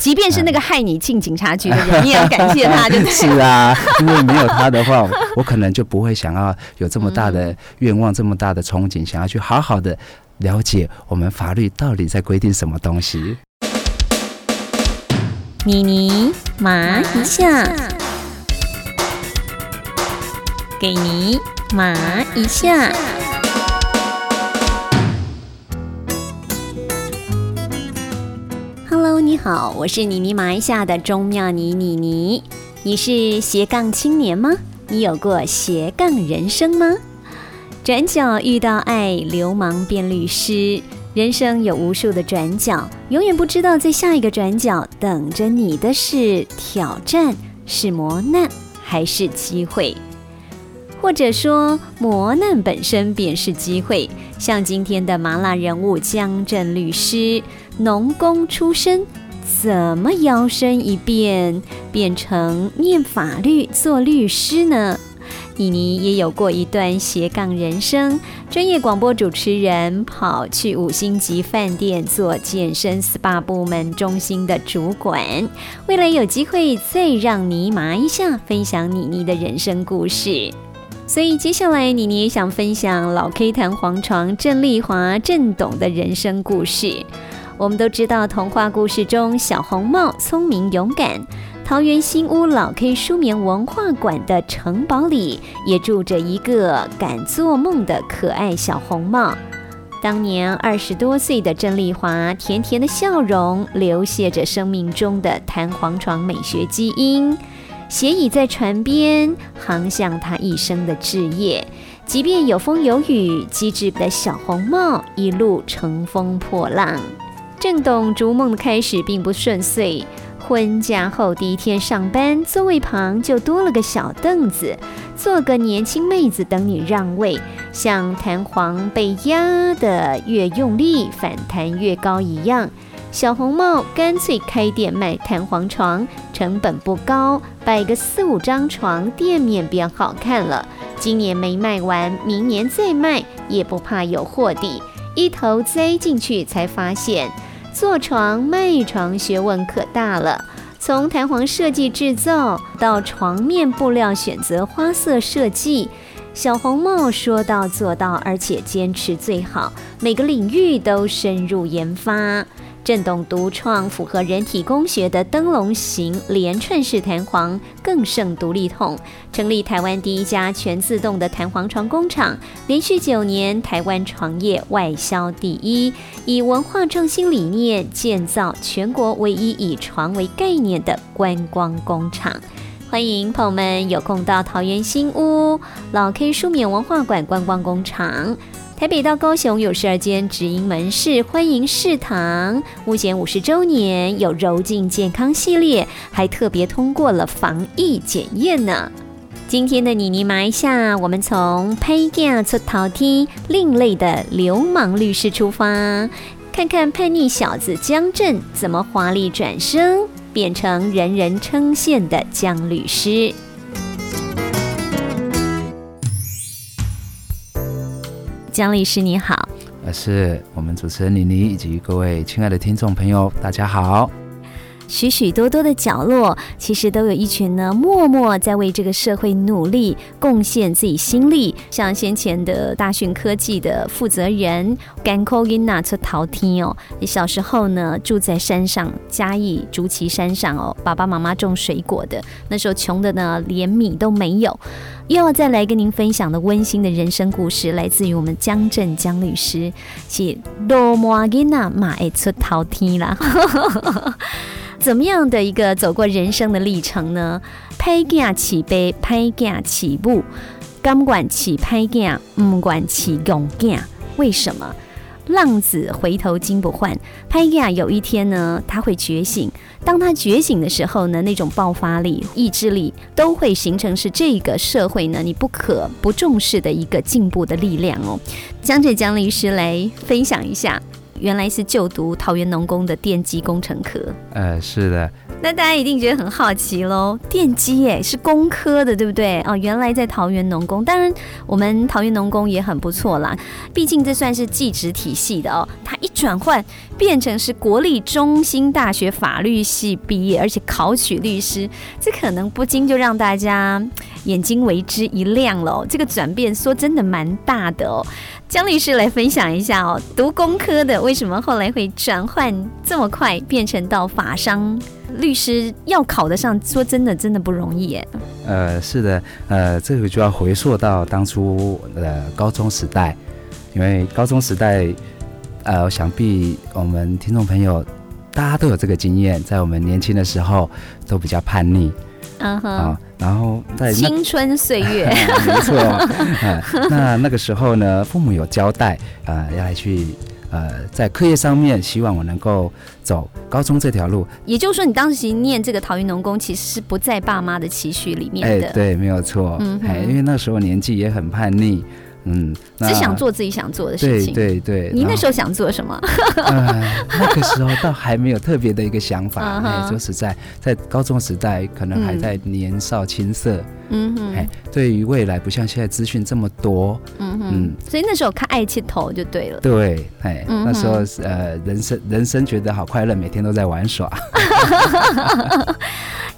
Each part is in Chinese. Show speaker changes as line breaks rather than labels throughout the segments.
即便是那个害你进警察局的人，你也要感谢他，对不对？
是啊，因为没有他的话，我可能就不会想要有这么大的愿望、这么大的憧憬，想要去好好的了解我们法律到底在规定什么东西。
妮妮麻一下，给你麻一下。好，我是妮妮麻一下的钟妙妮妮妮。你是斜杠青年吗？你有过斜杠人生吗？转角遇到爱，流氓变律师。人生有无数的转角，永远不知道在下一个转角等着你的是挑战、是磨难还是机会，或者说磨难本身便是机会。像今天的麻辣人物江镇律师，农工出身，怎么摇身一变变成念法律做律师呢？妮妮也有过一段斜杠人生，专业广播主持人，跑去五星级饭店做健身 SPA 部门中心的主管。未来有机会再让妮麻一下分享妮妮的人生故事。所以接下来妮妮也想分享老 K 弹簧床郑丽华郑董的人生故事。我们都知道童话故事中小红帽聪明勇敢。桃园新屋老 K 书眠文化馆的城堡里，也住着一个敢做梦的可爱小红帽。当年二十多岁的郑丽华，甜甜的笑容流泻着生命中的弹簧床美学基因，斜倚在船边，航向她一生的志业。即便有风有雨，机智的小红帽一路乘风破浪。郑董逐梦的开始并不顺遂。婚嫁后第一天上班，座位旁就多了个小凳子，坐个年轻妹子等你让位。像弹簧被压得越用力，反弹越高一样，小红帽干脆开店卖弹簧床，成本不高，摆个四五张床，店面变好看了。今年没卖完，明年再卖，也不怕有货底。一头栽进去，才发现。做床卖床学问可大了，从弹簧设计制造到床面布料选择花色设计，小红帽说到做到，而且坚持最好，每个领域都深入研发。震动独创符合人体工学的灯笼型连串式弹簧，更胜独立筒，成立台湾第一家全自动的弹簧床工厂，连续九年台湾床业外销第一，以文化创新理念建造全国唯一以床为概念的观光工厂。欢迎朋友们有空到桃园新屋老 K 书面文化馆观光工厂。台北到高雄有十二间直营门市，欢迎试堂。目前五十周年有柔净健康系列，还特别通过了防疫检验呢。今天的妮妮麻一下，我们从拍架出逃梯另类的流氓律师出发，看看叛逆小子江镇怎么华丽转生，变成人人称羡的江律师。江律师你好，
呃，是我们主持人妮妮以及各位亲爱的听众朋友，大家好。
许许多多的角落，其实都有一群呢，默默在为这个社会努力，贡献自己心力。像先前的大讯科技的负责人甘科因纳出陶天哦，小时候呢住在山上嘉义竹崎山上哦，爸爸妈妈种水果的，那时候穷的呢连米都没有。又要再来跟您分享的温馨的人生故事，来自于我们江镇江律师，是罗摩因纳马爱出陶天啦。怎么样的一个走过人生的历程呢？拍架起杯，拍架起步，敢管起拍架，唔管起勇架。为什么？浪子回头金不换，拍架有一天呢，他会觉醒。当他觉醒的时候呢，那种爆发力、意志力都会形成是这个社会呢你不可不重视的一个进步的力量哦。江浙江律师来分享一下。原来是就读桃园农工的电机工程科。
呃，是的。
那大家一定觉得很好奇喽，电机哎是工科的，对不对？哦，原来在桃园农工，当然我们桃园农工也很不错啦，毕竟这算是技职体系的哦。他一转换变成是国立中心大学法律系毕业，而且考取律师，这可能不禁就让大家眼睛为之一亮喽。这个转变说真的蛮大的哦。江律师来分享一下哦，读工科的为什么后来会转换这么快，变成到法商？律师要考得上，说真的，真的不容易耶。
呃，是的，呃，这个就要回溯到当初呃高中时代，因为高中时代，呃，想必我们听众朋友大家都有这个经验，在我们年轻的时候都比较叛逆，嗯哼，然后在
青春岁月，
没错，那那个时候呢，父母有交代，啊，要来去。呃，在课业上面，希望我能够走高中这条路。
也就是说，你当时念这个桃园农工，其实是不在爸妈的期许里面的。
对，没有错。嗯，哎，因为那时候年纪也很叛逆。
嗯，只想做自己想做的事情。
对对对，
你那时候想做什么？
那个时候倒还没有特别的一个想法。哎，说实在，在高中时代，可能还在年少青涩。嗯哼，哎，对于未来不像现在资讯这么多。嗯
哼，所以那时候看爱气头就对了。
对，哎，那时候呃，人生人生觉得好快乐，每天都在玩耍。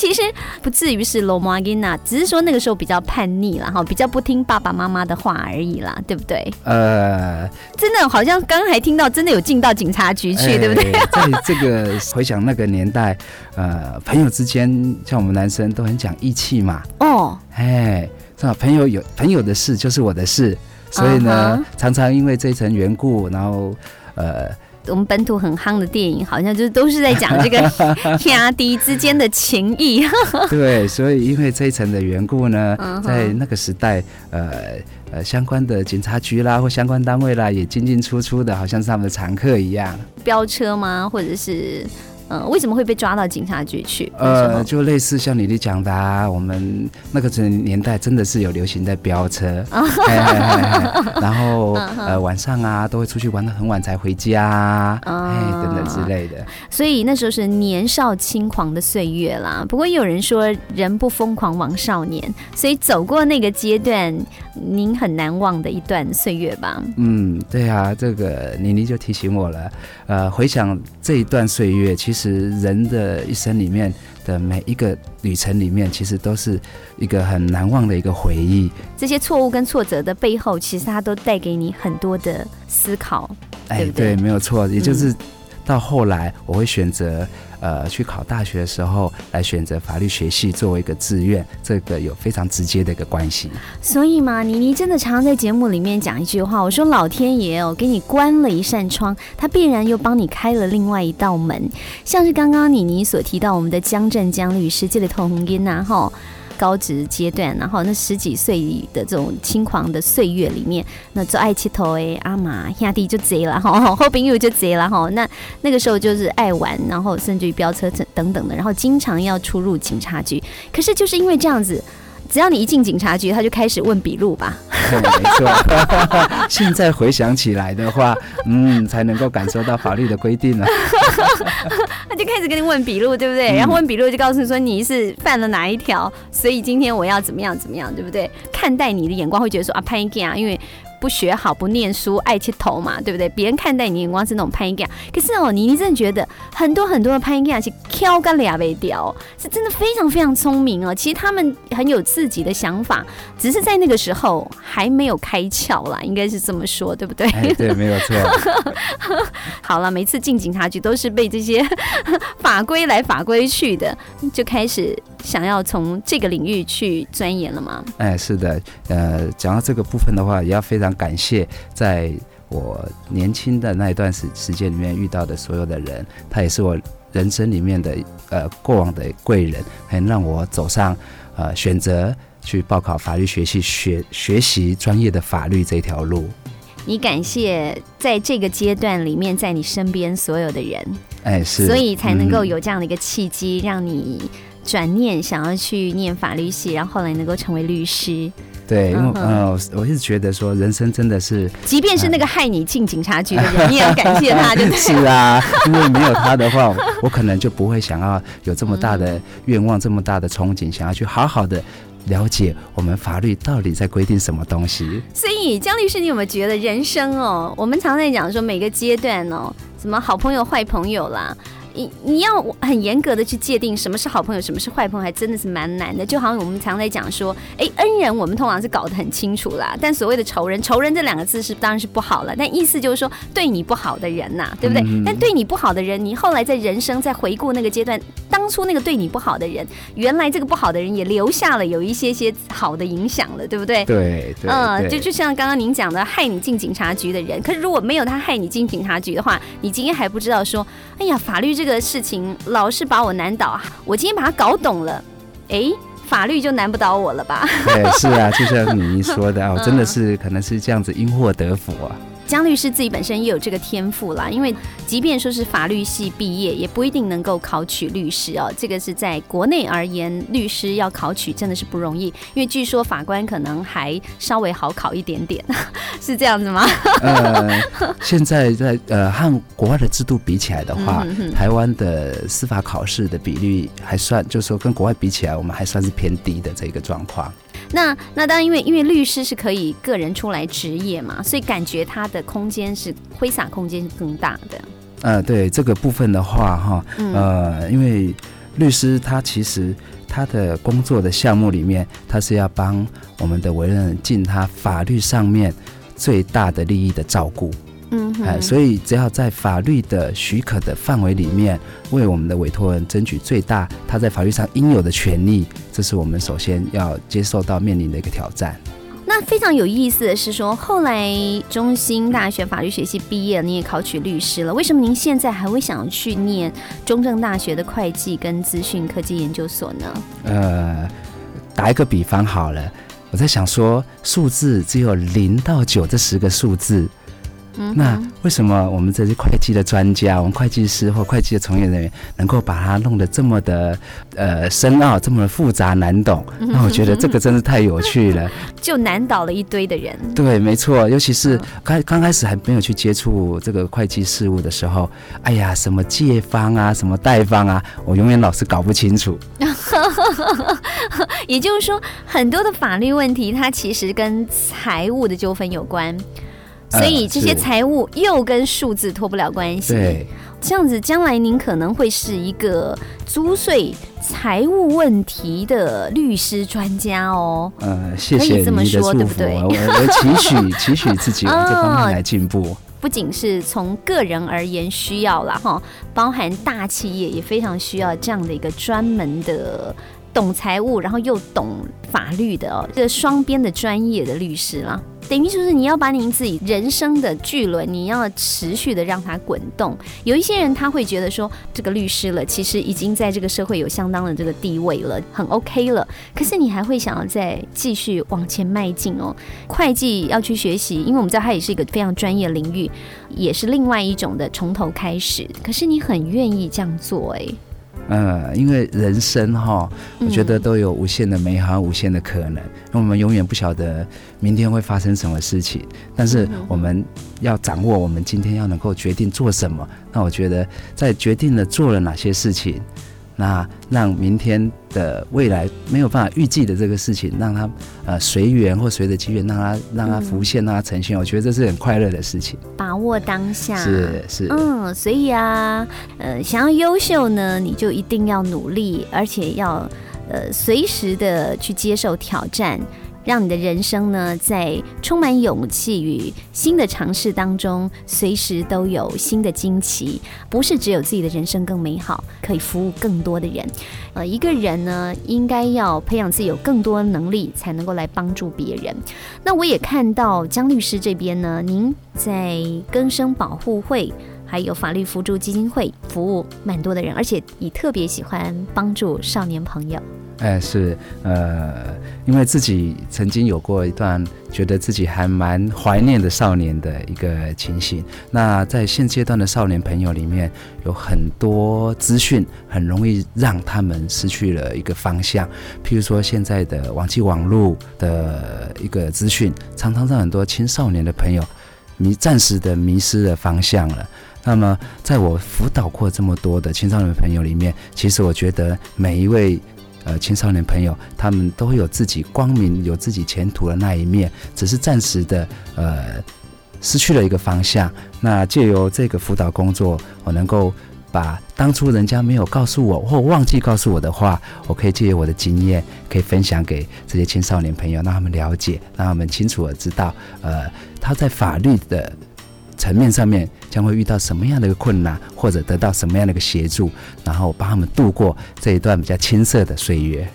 其实不至于是罗摩阿吉娜，只是说那个时候比较叛逆了哈，比较不听爸爸妈妈的话而已啦，对不对？呃，真的好像刚刚还听到，真的有进到警察局去，对不对？
在这个回想那个年代，呃，朋友之间像我们男生都很讲义气嘛。哦，哎，是吧？朋友有朋友的事就是我的事，所以呢，常常因为这一层缘故，然后呃。
我们本土很夯的电影，好像就是都是在讲这个 天敌之间的情谊。
对，所以因为这一层的缘故呢，在那个时代，呃呃，相关的警察局啦或相关单位啦，也进进出出的，好像是他们的常客一样。
飙车吗？或者是？嗯，为什么会被抓到警察局去？呃，
就类似像你你讲的，啊，我们那个年代真的是有流行在飙车，然后呃晚上啊都会出去玩到很晚才回家，哎等等之类的。
所以那时候是年少轻狂的岁月啦。不过也有人说人不疯狂枉少年，所以走过那个阶段，您很难忘的一段岁月吧？
嗯，对啊，这个妮妮就提醒我了。呃，回想这一段岁月，其实。实人的一生里面的每一个旅程里面，其实都是一个很难忘的一个回忆。
这些错误跟挫折的背后，其实它都带给你很多的思考，对不对？
没有错，也就是到后来我会选择。呃，去考大学的时候，来选择法律学系作为一个志愿，这个有非常直接的一个关系。
所以嘛，妮妮真的常常在节目里面讲一句话，我说老天爷哦，给你关了一扇窗，他必然又帮你开了另外一道门。像是刚刚妮妮所提到，我们的江振江律师这里同红音呐，哈。高职阶段，然后那十几岁的这种轻狂的岁月里面，那做爱气头诶，阿妈兄弟就贼了哈，后边又就贼了哈。那那个时候就是爱玩，然后甚至于飙车等等的，然后经常要出入警察局。可是就是因为这样子。只要你一进警察局，他就开始问笔录吧。
没错，现在回想起来的话，嗯，才能够感受到法律的规定了。
他就开始跟你问笔录，对不对？然后问笔录就告诉你说你是犯了哪一条，所以今天我要怎么样怎么样，对不对？看待你的眼光会觉得说啊，潘一啊，因为。不学好，不念书，爱切头嘛，对不对？别人看待你眼光是那种潘一 g 可是哦，你你真的觉得很多很多的潘一 g 是挑个俩尾雕，是真的非常非常聪明哦。其实他们很有自己的想法，只是在那个时候还没有开窍啦，应该是这么说，对不对？
对，没有错。
好了，每次进警察局都是被这些法规来法规去的，就开始想要从这个领域去钻研了吗？
哎，是的，呃，讲到这个部分的话，也要非常。感谢在我年轻的那一段时时间里面遇到的所有的人，他也是我人生里面的呃过往的贵人，很让我走上呃选择去报考法律学系学学习专业的法律这条路。
你感谢在这个阶段里面在你身边所有的人，
哎是，
所以才能够有这样的一个契机，让你转念想要去念法律系，然后后来能够成为律师。
对，因为
嗯
呃，我一直觉得说人生真的是
即便是那个害你进警察局的人，你也要感谢他，对不对？
是啊，因为没有他的话，我可能就不会想要有这么大的愿望、这么大的憧憬，想要去好好的了解我们法律到底在规定什么东西。
所以江律师，你有没有觉得人生哦，我们常在讲说每个阶段哦，什么好朋友、坏朋友啦。你你要很严格的去界定什么是好朋友，什么是坏朋友，还真的是蛮难的。就好像我们常在讲说，哎，恩人我们通常是搞得很清楚啦，但所谓的仇人，仇人这两个字是当然是不好了，但意思就是说对你不好的人呐、对不对？
嗯
但对你不好的人，你后来在人生在回顾那个阶段，当初那个对你不好的人，原来这个不好的人也留下了有一些些好的影响了，对不对？
对对
嗯，
对
就就像刚刚您讲的，害你进警察局的人，可是如果没有他害你进警察局的话，你今天还不知道说，哎呀，法律这个事情老是把我难倒，我今天把它搞懂了，哎，法律就难不倒我了吧？
对，是啊，就像你说的啊，我真
嗯
的是可能是这样子因祸得福啊。
江律师自己本身也有这个天赋啦，因为即便说是法律系毕业，也不一定能够考取律师哦。这个是在国内而言，律师要考取真的是不容易，因为据说法官可能还稍微好考一点点，是这样子吗？
呃，现在在呃和国外的制度比起来的话，
嗯哼
台湾的司法考试的比率还算，就是说跟国外比起来，我们还算是偏低的这个状况。
那那当然，因为因为律师是可以个人出来执业嘛，所以感觉他的空间是挥洒空间是更大的。
呃，对这个部分的话，哈，
嗯
呃，因为律师他其实他的工作的项目里面，他是要帮我们的委任人尽他法律上面最大的利益的照顾。
嗯
所以只要在法律的许可的范围里面，为我们的委托人争取最大他在法律上应有的权利，这是我们首先要接受到面临的一个挑战。
那非常有意思的是说，后来中兴大学法律学系毕业，你也考取律师了，为什么您现在还会想要去念中正大学的会计跟资讯科技研究所呢？
呃，打一个比方好了，我在想说，数字只有零到九这十个数字，
嗯，
那为什么我们这些会计的专家，我们会计师或会计的从业人员，能够把它弄得这么的呃深奥、这么的复杂难懂？那我觉得这个真是太有趣了。
就难倒了一堆的人。
对，没错，尤其是
嗯
刚刚开始还没有去接触这个会计事务的时候，哎呀，什么借方啊，什么贷方啊，我永远老是搞不清楚。
也就是说，很多的法律问题，它其实跟财务的纠纷有关。所以
呃
这些
是
财务又跟数字脱不了关系。
对，
这样子，将来您可能会是一个租税财务问题的律师专家哦。
呃，谢
可以这么
谢你的
说对不对
我，我我期许 期许自己往这方面来进步。
不仅是从个人而言需要了，哈，包含大企业也非常需要这样的一个专门的懂财务，然后又懂法律的哦，这个双边的专业的律师啦。等于就是你要把您自己人生的巨轮，你要持续的让它滚动。有一些人他会觉得说，这个律师了，其实已经在这个社会有相当的这个地位了，很 OK 了。可是你还会想要再继续往前迈进哦。会计要去学习，因为我们知道它也是一个非常专业领域，也是另外一种的从头开始。可是你很愿意这样做、哎，
呃，因为人生哈，我觉得
嗯
都有无限的美好、无限的可能。因为我们永远不晓得明天会发生什么事情，但是
嗯
我们要掌握我们今天要能够决定做什么。那我觉得，在决定了做了哪些事情，那让明天的未来没有办法预计的这个事情，让它呃随缘或随着机缘，让它让它浮现，让它呈现。我觉得这是很快乐的事情。
把握当下。
是是，
嗯，所以啊，呃，想要优秀呢，你就一定要努力，而且要呃随时的去接受挑战。让你的人生呢，在充满勇气与新的尝试当中，随时都有新的惊奇。不是只有自己的人生更美好，可以服务更多的人。呃，一个人呢，应该要培养自己有更多能力，才能够来帮助别人。那我也看到江律师这边呢，您在更生保护会。还有法律扶助基金会服务蛮多的人，而且你特别喜欢帮助少年朋友。
哎，是，呃，因为自己曾经有过一段觉得自己还蛮怀念的少年的一个情形。那在现阶段的少年朋友里面，有很多资讯很容易让他们失去了一个方向。譬如说，现在的网际网络的一个资讯，常常让很多青少年的朋友迷暂时的迷失了方向了。那么，在我辅导过这么多的青少年朋友里面，其实我觉得每一位。呃，青少年朋友，他们都会有自己光明、有自己前途的那一面，只是暂时的，呃，失去了一个方向。那借由这个辅导工作，我能够把当初人家没有告诉我或忘记告诉我的话，我可以借由我的经验，可以分享给这些青少年朋友，让他们了解，让他们清楚的知道，呃，他在法律的。层面上面将会遇到什么样的一个困难，或者得到什么样的一个协助，然后帮他们度过这一段比较青涩的岁月。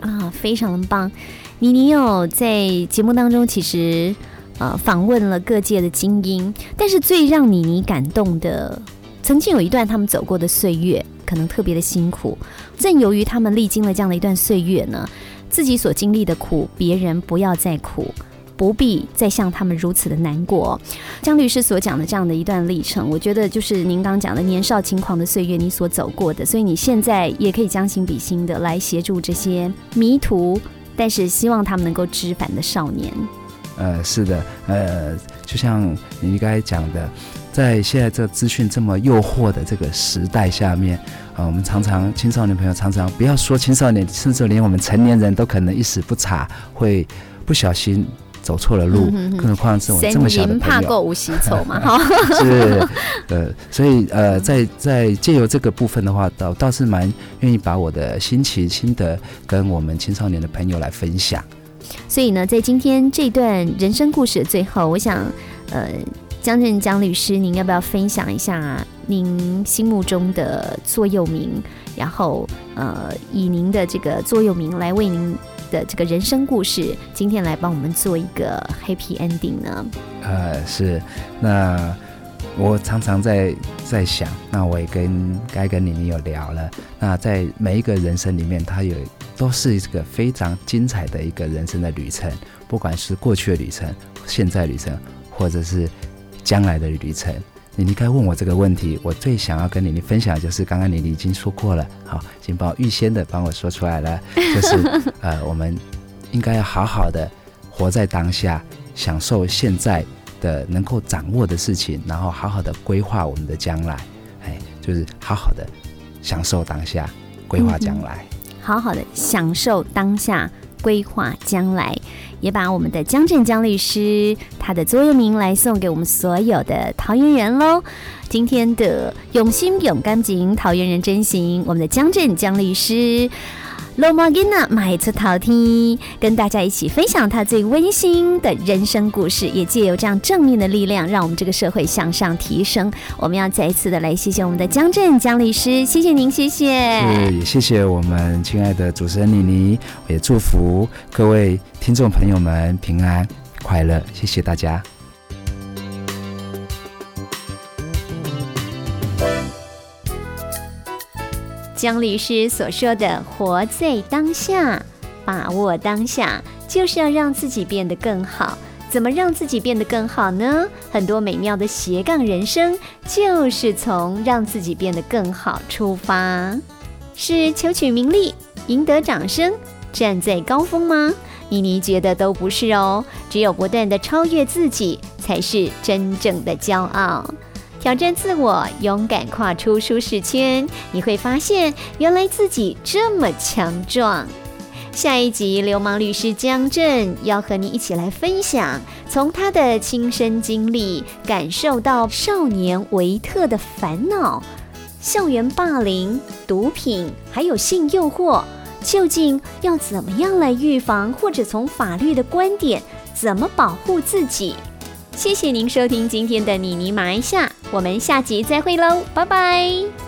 啊，非常的棒！妮妮有在节目当中其实呃访问了各界的精英，但是最让妮妮感动的，曾经有一段他们走过的岁月，可能特别的辛苦。正由于他们历经了这样的一段岁月呢，自己所经历的苦，别人不要再苦。不必再像他们如此的难过。江律师所讲的这样的一段历程，我觉得就是您刚讲的年少轻狂的岁月，你所走过的，所以你现在也可以将心比心的来协助这些迷途，但是希望他们能够知返的少年。
呃，是的，呃，就像你刚才讲的，在现在这资讯这么诱惑的这个时代下面，啊，我们常常青少年朋友常常不要说青少年，甚至连我们成年人都可能一时不察，会不小心。走错了路，更何况是我这么小的朋友。
怕无洗丑嘛，哈。
是，呃，所以呃，在在借由这个部分的话，倒倒是蛮愿意把我的心情心得跟我们青少年的朋友来分享。
所以呢，在今天这段人生故事的最后，我想，呃，江振江律师，您要不要分享一下您心目中的座右铭？然后，呃，以您的这个座右铭来为您。的这个人生故事，今天来帮我们做一个 happy ending 呢？
呃，是。那我常常在在想，那我也跟该跟你你有聊了。那在每一个人生里面，它有都是一个非常精彩的一个人生的旅程，不管是过去的旅程、现在旅程，或者是将来的旅程。你应该问我这个问题，我最想要跟你你分享的，就是刚刚你你已经说过了，好，已经帮我预先的帮我说出来了，就是呃，我们应该要好好的活在当下，享受现在的能够掌握的事情，然后好好的规划我们的将来，哎，就是好好的享受当下，规划将来，
好好的享受当下，规划将来。也把我们的江振江律师他的座右铭来送给我们所有的桃园人喽。今天的永心永干净桃园人真行，我们的江振江律师。罗马吉娜买次陶听，跟大家一起分享他最温馨的人生故事，也借由这样正面的力量，让我们这个社会向上提升。我们要再一次的来谢谢我们的江振江律师，谢谢您，谢谢。
是，也谢谢我们亲爱的主持人妮妮，也祝福各位听众朋友们平安快乐，谢谢大家。
江律师所说的“活在当下，把握当下”，就是要让自己变得更好。怎么让自己变得更好呢？很多美妙的斜杠人生，就是从让自己变得更好出发。是求取名利、赢得掌声、站在高峰吗？妮妮觉得都不是哦。只有不断的超越自己，才是真正的骄傲。挑战自我，勇敢跨出舒适圈，你会发现原来自己这么强壮。下一集，流氓律师江震要和你一起来分享，从他的亲身经历感受到少年维特的烦恼，校园霸凌、毒品还有性诱惑，究竟要怎么样来预防，或者从法律的观点怎么保护自己？谢谢您收听今天的妮妮埋下，我们下集再会喽，拜拜。